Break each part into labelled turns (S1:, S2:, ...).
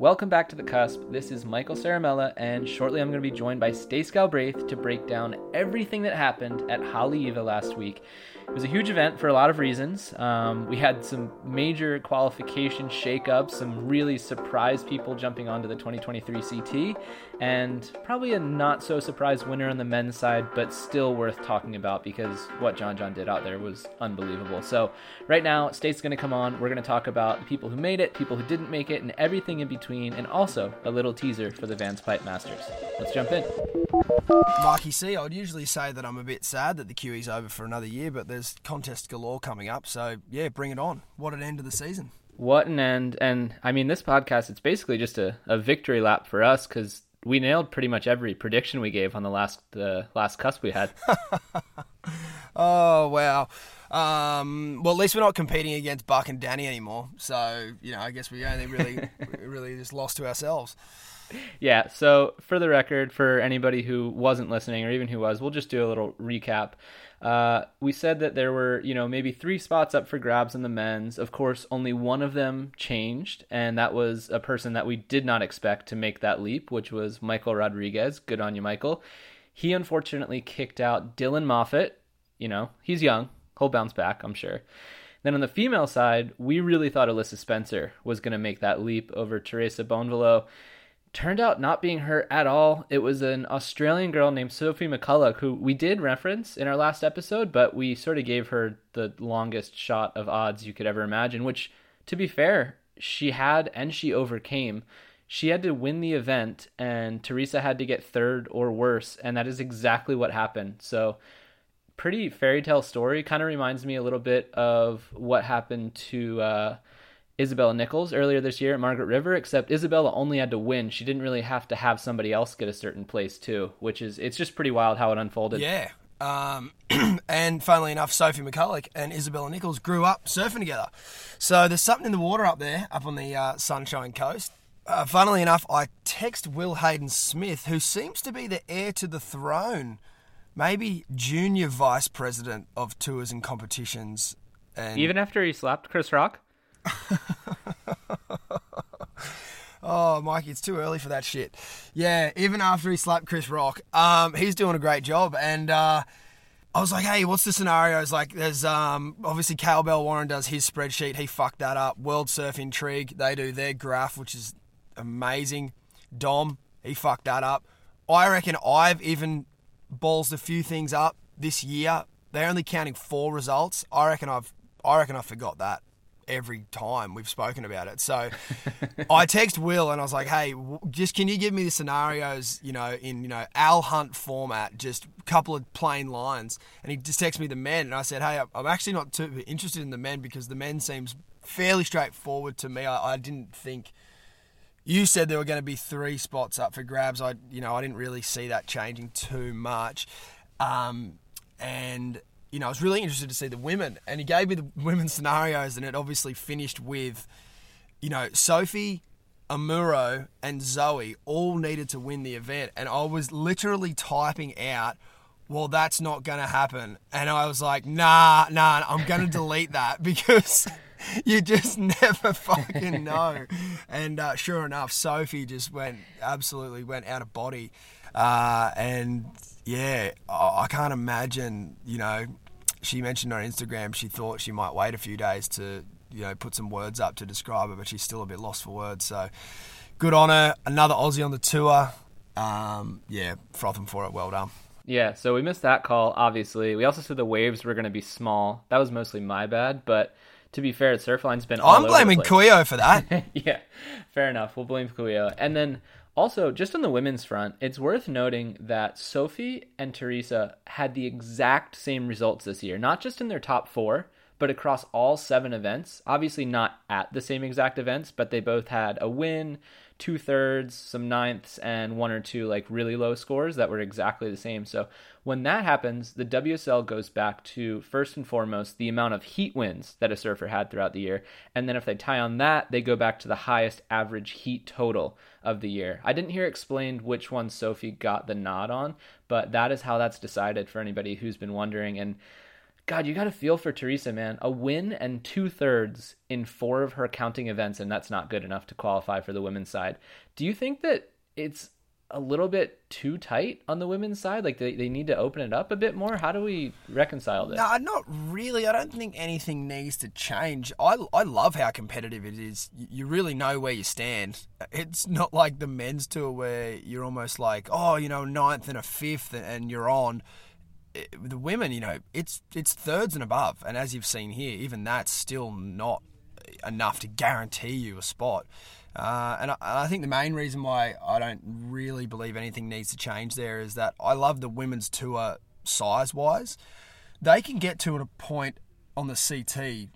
S1: Welcome back to The Cusp. This is Michael Ciaramella, and shortly I'm going to be joined by Stace Galbraith to break down everything that happened at Haleiwa last week. Was a huge event for a lot of reasons. Um, we had some major qualification shakeups, some really surprise people jumping onto the 2023 CT, and probably a not so surprised winner on the men's side, but still worth talking about because what John John did out there was unbelievable. So, right now, Stace's going to come on. We're going to talk about the people who made it, people who didn't make it, and everything in between, and also a little teaser for the Vans Pipe Masters. Let's jump in.
S2: Mikey C, I'd usually say that I'm a bit sad that the QE's over for another year, but there's contest galore coming up. So, yeah, bring it on. What an end of the season.
S1: What an end. And I mean, this podcast, it's basically just a, a victory lap for us because we nailed pretty much every prediction we gave on the last the last cusp we had.
S2: oh wow! Um, well, at least we're not competing against Buck and Danny anymore. So you know, I guess we only really really just lost to ourselves.
S1: Yeah. So for the record, for anybody who wasn't listening or even who was, we'll just do a little recap. Uh, we said that there were, you know, maybe three spots up for grabs in the men's. Of course, only one of them changed, and that was a person that we did not expect to make that leap, which was Michael Rodriguez. Good on you, Michael. He unfortunately kicked out Dylan Moffat. You know, he's young. He'll bounce back, I'm sure. Then on the female side, we really thought Alyssa Spencer was going to make that leap over Teresa Bonvalot turned out not being her at all. It was an Australian girl named Sophie McCulloch, who we did reference in our last episode, but we sort of gave her the longest shot of odds you could ever imagine, which, to be fair, she had and she overcame. She had to win the event, and Teresa had to get third or worse, and that is exactly what happened. So, pretty fairy tale story. Kind of reminds me a little bit of what happened to. Uh, Isabella Nichols earlier this year at Margaret River, except Isabella only had to win. She didn't really have to have somebody else get a certain place too, which is it's just pretty wild how it unfolded.
S2: Yeah. Um, and funnily enough, Sophie McCulloch and Isabella Nichols grew up surfing together. So there's something in the water up there, up on the uh, Sunshine Coast. Uh, funnily enough, I text Will Hayden Smith, who seems to be the heir to the throne, maybe junior vice president of tours and competitions. And
S1: Even after he slapped Chris Rock?
S2: oh, Mikey, it's too early for that shit. Yeah, even after he slapped Chris Rock, um, he's doing a great job. And uh, I was like, hey, what's the scenario? scenarios? Like, there's um, obviously Cale Bell Warren does his spreadsheet. He fucked that up. World Surf Intrigue, they do their graph, which is amazing. Dom, he fucked that up. I reckon I've even balls a few things up this year. They're only counting four results. I reckon I've I reckon I forgot that every time we've spoken about it. So I text Will and I was like, "Hey, just can you give me the scenarios, you know, in you know Al Hunt format, just a couple of plain lines?" And he just texted me the men, and I said, "Hey, I'm actually not too interested in the men because the men seems fairly straightforward to me. I, I didn't think." You said there were going to be three spots up for grabs. I, you know, I didn't really see that changing too much. Um, and you know, I was really interested to see the women, and he gave me the women's scenarios, and it obviously finished with, you know, Sophie, Amuro, and Zoe all needed to win the event, and I was literally typing out, "Well, that's not going to happen," and I was like, "Nah, nah, I'm going to delete that because." you just never fucking know. and uh, sure enough, Sophie just went absolutely went out of body. Uh, and yeah, I can't imagine, you know, she mentioned on Instagram she thought she might wait a few days to, you know, put some words up to describe her, but she's still a bit lost for words. So good on her. Another Aussie on the tour. Um, yeah, frothing for it. Well done.
S1: Yeah, so we missed that call, obviously. We also said the waves were going to be small. That was mostly my bad, but to be fair, Surfline's been.
S2: I'm blaming Kuyo for that.
S1: yeah, fair enough. We'll blame Kuyo. And then also, just on the women's front, it's worth noting that Sophie and Teresa had the exact same results this year, not just in their top four, but across all seven events. Obviously, not at the same exact events, but they both had a win, two thirds, some ninths, and one or two like really low scores that were exactly the same. So when that happens, the WSL goes back to first and foremost the amount of heat wins that a surfer had throughout the year. And then if they tie on that, they go back to the highest average heat total of the year. I didn't hear explained which one Sophie got the nod on, but that is how that's decided for anybody who's been wondering. And God, you got to feel for Teresa, man. A win and two thirds in four of her counting events, and that's not good enough to qualify for the women's side. Do you think that it's a little bit too tight on the women's side? Like they, they need to open it up a bit more? How do we reconcile this?
S2: No, not really. I don't think anything needs to change. I, I love how competitive it is. You really know where you stand. It's not like the men's tour where you're almost like, oh, you know, ninth and a fifth and you're on the women, you know, it's it's thirds and above, and as you've seen here, even that's still not enough to guarantee you a spot. Uh, and I, I, think the main reason why I don't really believe anything needs to change there is that I love the women's tour size wise. They can get to a point on the CT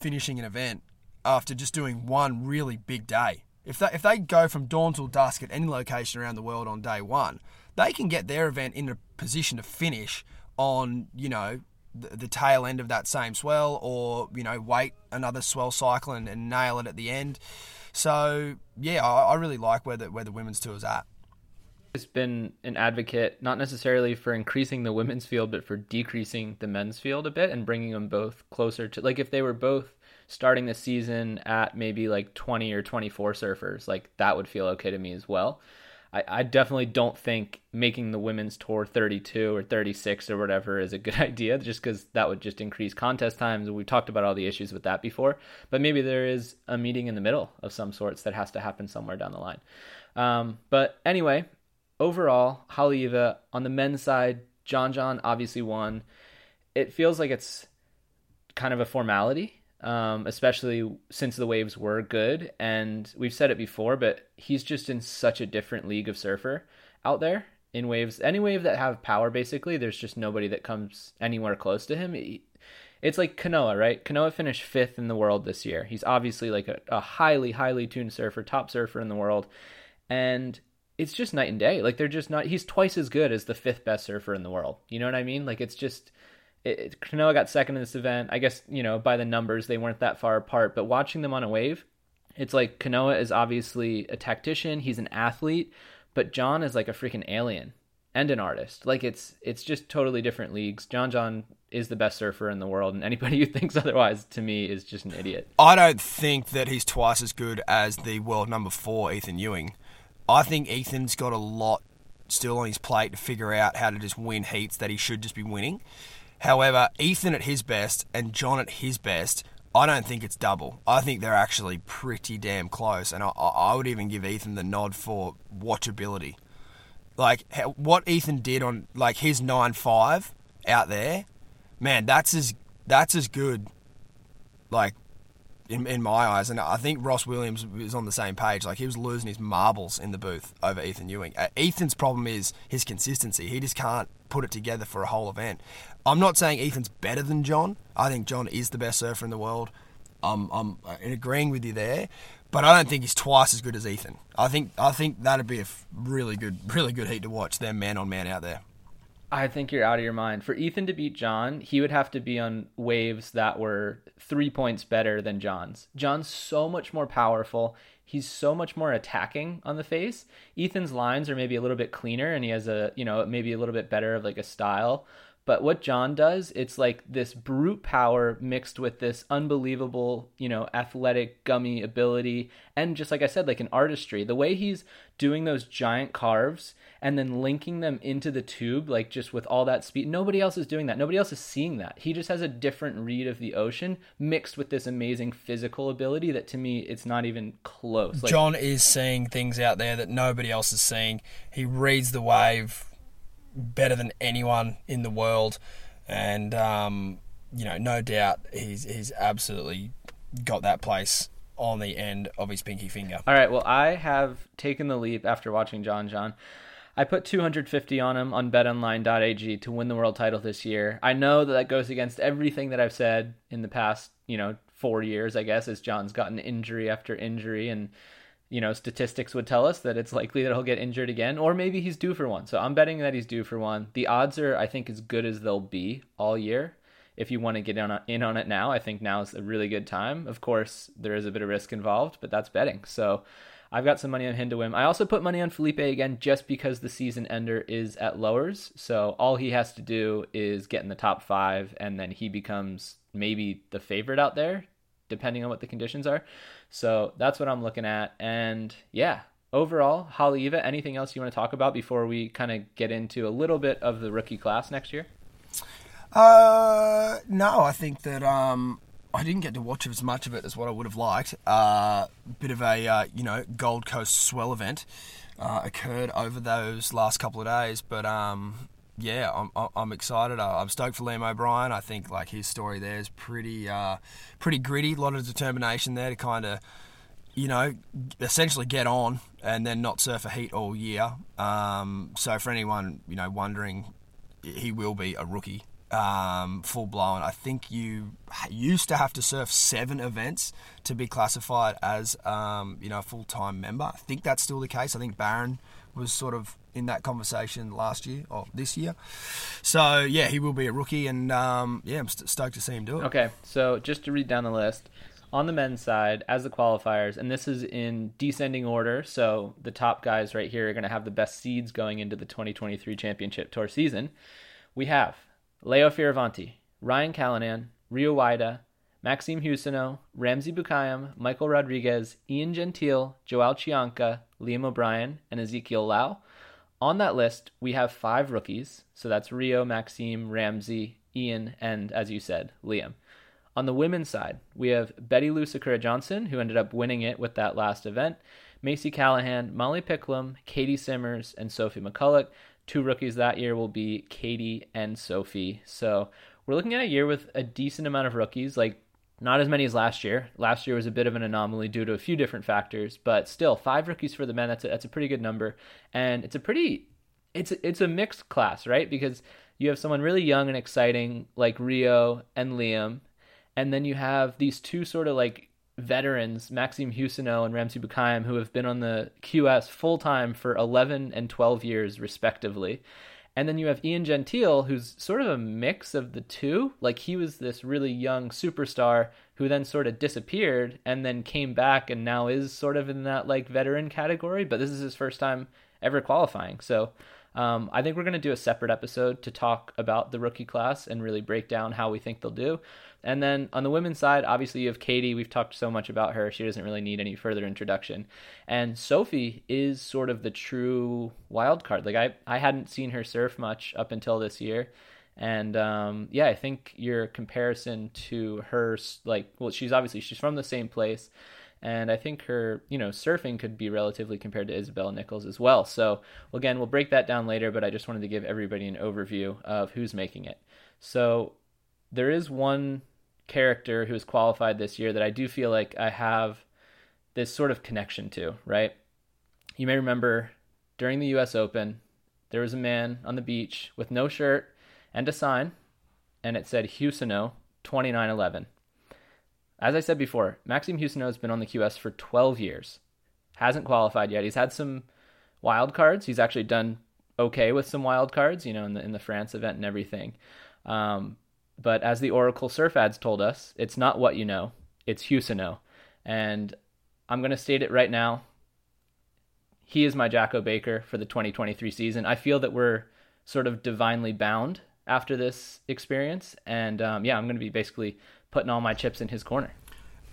S2: finishing an event after just doing one really big day. If they, if they go from dawn till dusk at any location around the world on day one, they can get their event in a position to finish on, you know, the, the tail end of that same swell or, you know, wait another swell cycle and, and nail it at the end. So, yeah, I, I really like where the, where the women's tour is at
S1: has been an advocate not necessarily for increasing the women's field but for decreasing the men's field a bit and bringing them both closer to like if they were both starting the season at maybe like 20 or 24 surfers like that would feel okay to me as well I, I definitely don't think making the women's tour 32 or 36 or whatever is a good idea, just because that would just increase contest times. We've talked about all the issues with that before, but maybe there is a meeting in the middle of some sorts that has to happen somewhere down the line. Um, but anyway, overall, Haleiwa on the men's side, John John obviously won. It feels like it's kind of a formality um, especially since the waves were good. And we've said it before, but he's just in such a different league of surfer out there in waves. Any wave that have power, basically, there's just nobody that comes anywhere close to him. it's like Kanoa, right? Kanoa finished fifth in the world this year. He's obviously like a, a highly, highly tuned surfer, top surfer in the world. And it's just night and day. Like they're just not. He's twice as good as the fifth best surfer in the world. You know what I mean? Like it's just it, Kanoa got second in this event. I guess you know by the numbers they weren't that far apart, but watching them on a wave, it's like Kanoa is obviously a tactician. He's an athlete, but John is like a freaking alien and an artist. Like it's it's just totally different leagues. John John is the best surfer in the world, and anybody who thinks otherwise to me is just an idiot.
S2: I don't think that he's twice as good as the world number four Ethan Ewing. I think Ethan's got a lot still on his plate to figure out how to just win heats that he should just be winning. However, Ethan at his best and John at his best, I don't think it's double. I think they're actually pretty damn close, and I, I would even give Ethan the nod for watchability. Like what Ethan did on like his nine five out there, man, that's as that's as good. Like in, in my eyes, and I think Ross Williams was on the same page. Like he was losing his marbles in the booth over Ethan Ewing. Uh, Ethan's problem is his consistency. He just can't put it together for a whole event. I'm not saying Ethan's better than John. I think John is the best surfer in the world. I'm I'm agreeing with you there, but I don't think he's twice as good as Ethan. I think I think that'd be a really good really good heat to watch. Them man on man out there.
S1: I think you're out of your mind. For Ethan to beat John, he would have to be on waves that were three points better than John's. John's so much more powerful. He's so much more attacking on the face. Ethan's lines are maybe a little bit cleaner and he has a, you know, maybe a little bit better of like a style. But what John does, it's like this brute power mixed with this unbelievable, you know, athletic, gummy ability. And just like I said, like an artistry. The way he's doing those giant carves and then linking them into the tube, like just with all that speed. Nobody else is doing that. Nobody else is seeing that. He just has a different read of the ocean mixed with this amazing physical ability that to me, it's not even close.
S2: Like, John is seeing things out there that nobody else is seeing. He reads the wave better than anyone in the world, and um, you know, no doubt he's he's absolutely got that place on the end of his pinky finger.
S1: All right, well, I have taken the leap after watching John John. I put 250 on him on betonline.ag to win the world title this year. I know that that goes against everything that I've said in the past, you know, 4 years, I guess, as John's gotten injury after injury and you know, statistics would tell us that it's likely that he'll get injured again, or maybe he's due for one. So I'm betting that he's due for one. The odds are, I think, as good as they'll be all year. If you want to get in on it now, I think now is a really good time. Of course, there is a bit of risk involved, but that's betting. So I've got some money on him to win. I also put money on Felipe again just because the season ender is at lowers. So all he has to do is get in the top five, and then he becomes maybe the favorite out there, depending on what the conditions are. So that's what I'm looking at. And yeah, overall, Haleiwa, anything else you want to talk about before we kind of get into a little bit of the rookie class next year?
S2: Uh, no, I think that um, I didn't get to watch as much of it as what I would have liked. Uh, bit of a uh, you know Gold Coast swell event uh, occurred over those last couple of days, but um, yeah, I'm, I'm excited. I'm stoked for Liam O'Brien. I think like his story there is pretty uh, pretty gritty. A lot of determination there to kind of you know essentially get on and then not surf a heat all year. Um, so for anyone you know wondering, he will be a rookie um, full blown. I think you used to have to surf seven events to be classified as um, you know a full time member. I think that's still the case. I think Barron was sort of in that conversation last year or this year. So yeah, he will be a rookie, and um, yeah, I'm stoked to see him do it.
S1: Okay, so just to read down the list. On the men's side, as the qualifiers, and this is in descending order, so the top guys right here are going to have the best seeds going into the 2023 Championship Tour season. We have Leo Fioravanti, Ryan Callinan, Rio Waida, Maxime Huscenot, Ramzi Boukhiam, Michael Rodriguez, Ian Gentile, Joao Chianca, Liam O'Brien, and Ezekiel Lau. On that list, we have five rookies. So that's Rio, Maxime, Ramzi, Ian, and as you said, Liam. On the women's side, we have Betty Lou Sakura Johnson, who ended up winning it with that last event, Macy Callaghan, Molly Picklum, Caity Simmers, and Sophie McCulloch. Two rookies that year will be Caity and Sophie. So we're looking at a year with a decent amount of rookies, like not as many as last year. Last year was a bit of an anomaly due to a few different factors, but still five rookies for the men. That's a, that's a pretty good number, and it's a pretty it's it's a mixed class, right? Because you have someone really young and exciting like Rio and Liam, and then you have these two sort of like veterans, Maxime Huscenot and Ramzi Boukhiam, who have been on the QS full time for 11 and 12 years, respectively. And then you have Ian Gentile, who's sort of a mix of the two. Like he was this really young superstar who then sort of disappeared and then came back and now is sort of in that like veteran category. But this is his first time ever qualifying. So um, I think we're going to do a separate episode to talk about the rookie class and really break down how we think they'll do. And then on the women's side, obviously you have Caity. We've talked so much about her. She doesn't really need any further introduction. And Sophie is sort of the true wild card. Like I, I hadn't seen her surf much up until this year. And um, yeah, I think your comparison to her, like, well, she's obviously she's from the same place, and I think her, you know, surfing could be relatively compared to Isabella Nichols as well. So again, we'll break that down later, but I just wanted to give everybody an overview of who's making it. So there is one character who is qualified this year that I do feel like I have this sort of connection to, right? You may remember during the US Open, there was a man on the beach with no shirt and a sign, and it said Huscenot 2911. As I said before, Maxime Huscenot has been on the QS for 12 years. Hasn't qualified yet. He's had some wild cards. He's actually done okay with some wild cards, you know, in the in the France event and everything. Um, but as the Oracle Surf ads told us, it's not what you know, it's Huscenot. And I'm going to state it right now. He is my Jacko Baker for the 2023 season. I feel that we're sort of divinely bound after this experience. And um, yeah, I'm going to be basically putting all my chips in his corner.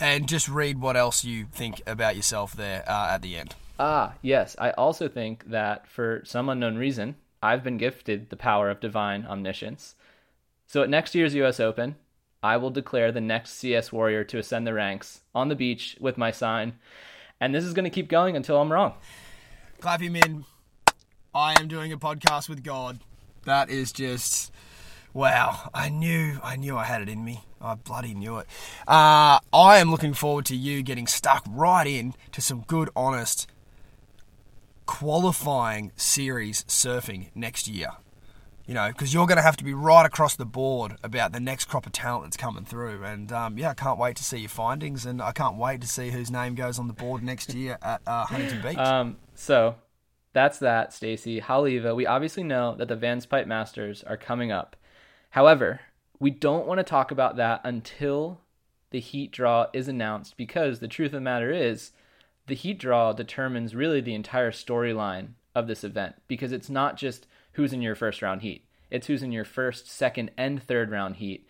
S2: And just read what else you think about yourself there uh, at the end.
S1: Ah, yes. I also think that for some unknown reason, I've been gifted the power of divine omniscience. So at next year's US Open, I will declare the next CS Warrior to ascend the ranks on the beach with my sign. And this is going to keep going until I'm wrong.
S2: Clap him in. I am doing a podcast with God. That is just wow. I knew, I knew I had it in me. I bloody knew it. Uh, I am looking forward to you getting stuck right in to some good, honest qualifying series surfing next year you know, because you're going to have to be right across the board about the next crop of talent that's coming through. And um, yeah, I can't wait to see your findings, and I can't wait to see whose name goes on the board next year at uh, Huntington Beach.
S1: Um, so that's that, Stacy. Haleiwa, we obviously know that the Vans Pipe Masters are coming up. However, we don't want to talk about that until the heat draw is announced because the truth of the matter is the heat draw determines really the entire storyline of this event because it's not just who's in your first round heat. It's who's in your first, second, and third round heat.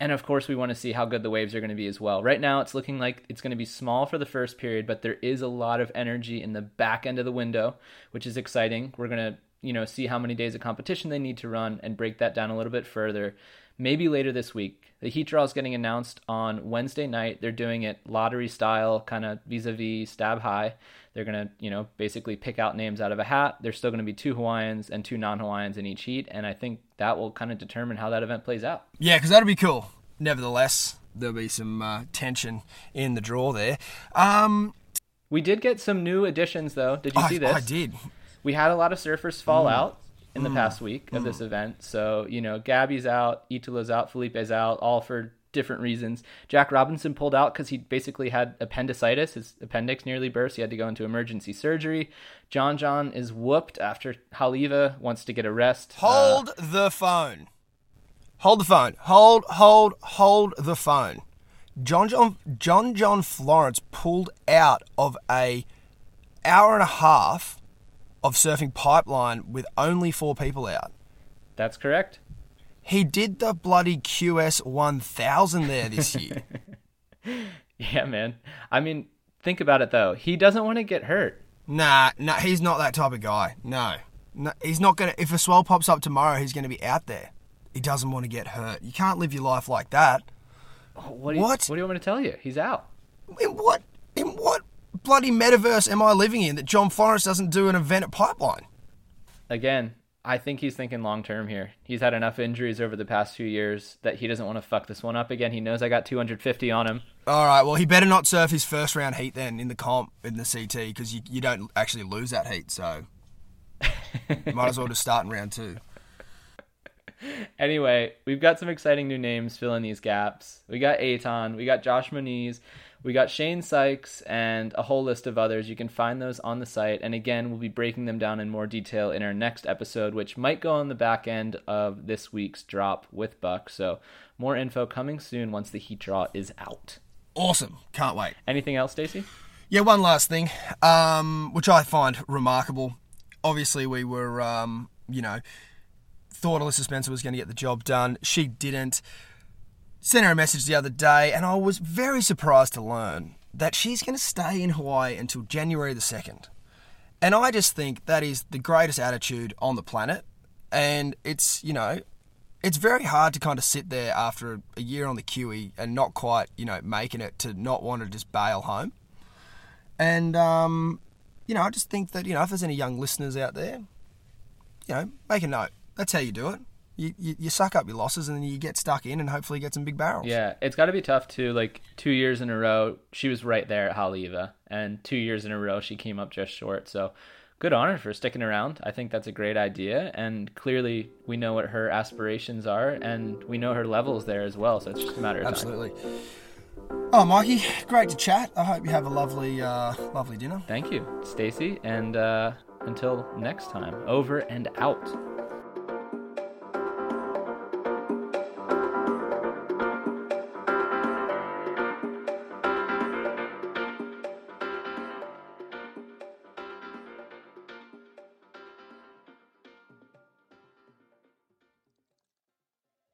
S1: And of course, we want to see how good the waves are going to be as well. Right now, it's looking like it's going to be small for the first period, but there is a lot of energy in the back end of the window, which is exciting. We're going to, you know, see how many days of competition they need to run and break that down a little bit further. Maybe later this week. The heat draw is getting announced on Wednesday night. They're doing it lottery style, kind of vis-a-vis stab high. They're going to, you know, basically pick out names out of a hat. There's still going to be two Hawaiians and two non-Hawaiians in each heat, and I think that will kind of determine how that event plays out.
S2: Yeah, because that'll be cool. Nevertheless, there'll be some uh, tension in the draw there. Um,
S1: we did get some new additions, though. Did you
S2: I,
S1: see this?
S2: I did.
S1: We had a lot of surfers fall mm. out in the mm. past week of mm. this event. So, you know, Gabby's out, Italo's out, Felipe's out, all for different reasons. Jack Robinson pulled out because he basically had appendicitis. His appendix nearly burst. He had to go into emergency surgery. John John is whooped after Haleiwa wants to get a rest.
S2: Hold uh, the phone. Hold the phone. Hold, hold, hold the phone. John John John John Florence pulled out of a hour and a half of surfing pipeline with only four people out.
S1: That's correct.
S2: He did the bloody QS 1000 there this year.
S1: yeah, man. I mean, think about it though. He doesn't want to get hurt.
S2: Nah, nah, he's not that type of guy. No. no he's not going to, if a swell pops up tomorrow, he's going to be out there. He doesn't want to get hurt. You can't live your life like that.
S1: What? Do you, what? What do you want me to tell you? He's out.
S2: In what? In what bloody metaverse am I living in that John Florence doesn't do an event at Pipeline?
S1: Again, I think he's thinking long term here. He's had enough injuries over the past few years that he doesn't want to fuck this one up again. He knows I got 250 on him.
S2: All right, well, he better not surf his first round heat then in the comp in the CT because you, you don't actually lose that heat. So might as well just start in round two.
S1: Anyway, we've got some exciting new names filling these gaps. We got Aton, we got Josh Moniz, we got Shane Sykes and a whole list of others. You can find those on the site. And again, we'll be breaking them down in more detail in our next episode, which might go on the back end of this week's drop with Buck. So more info coming soon once the heat draw is out.
S2: Awesome. Can't wait.
S1: Anything else, Stacey?
S2: Yeah, one last thing, um, which I find remarkable. Obviously, we were, um, you know, thought Alyssa Spencer was going to get the job done. She didn't sent her a message the other day, and I was very surprised to learn that she's going to stay in Hawaii until January the 2nd. And I just think that is the greatest attitude on the planet. And it's, you know, it's very hard to kind of sit there after a year on the QE and not quite, you know, making it to not want to just bail home. And, um, you know, I just think that, you know, if there's any young listeners out there, you know, make a note. That's how you do it you, you, you, suck up your losses and then you get stuck in and hopefully get some big barrels.
S1: Yeah, it's got to be tough too. Like two years in a row, she was right there at Haleiwa, and two years in a row, she came up just short. So good on her for sticking around. I think that's a great idea, and clearly we know what her aspirations are, and we know her levels there as well. So it's just a matter of
S2: Absolutely. time. Absolutely. Oh, Mikey, great to chat. I hope you have a lovely, uh, lovely dinner.
S1: Thank you, Stacey, and uh, until next time, over and out.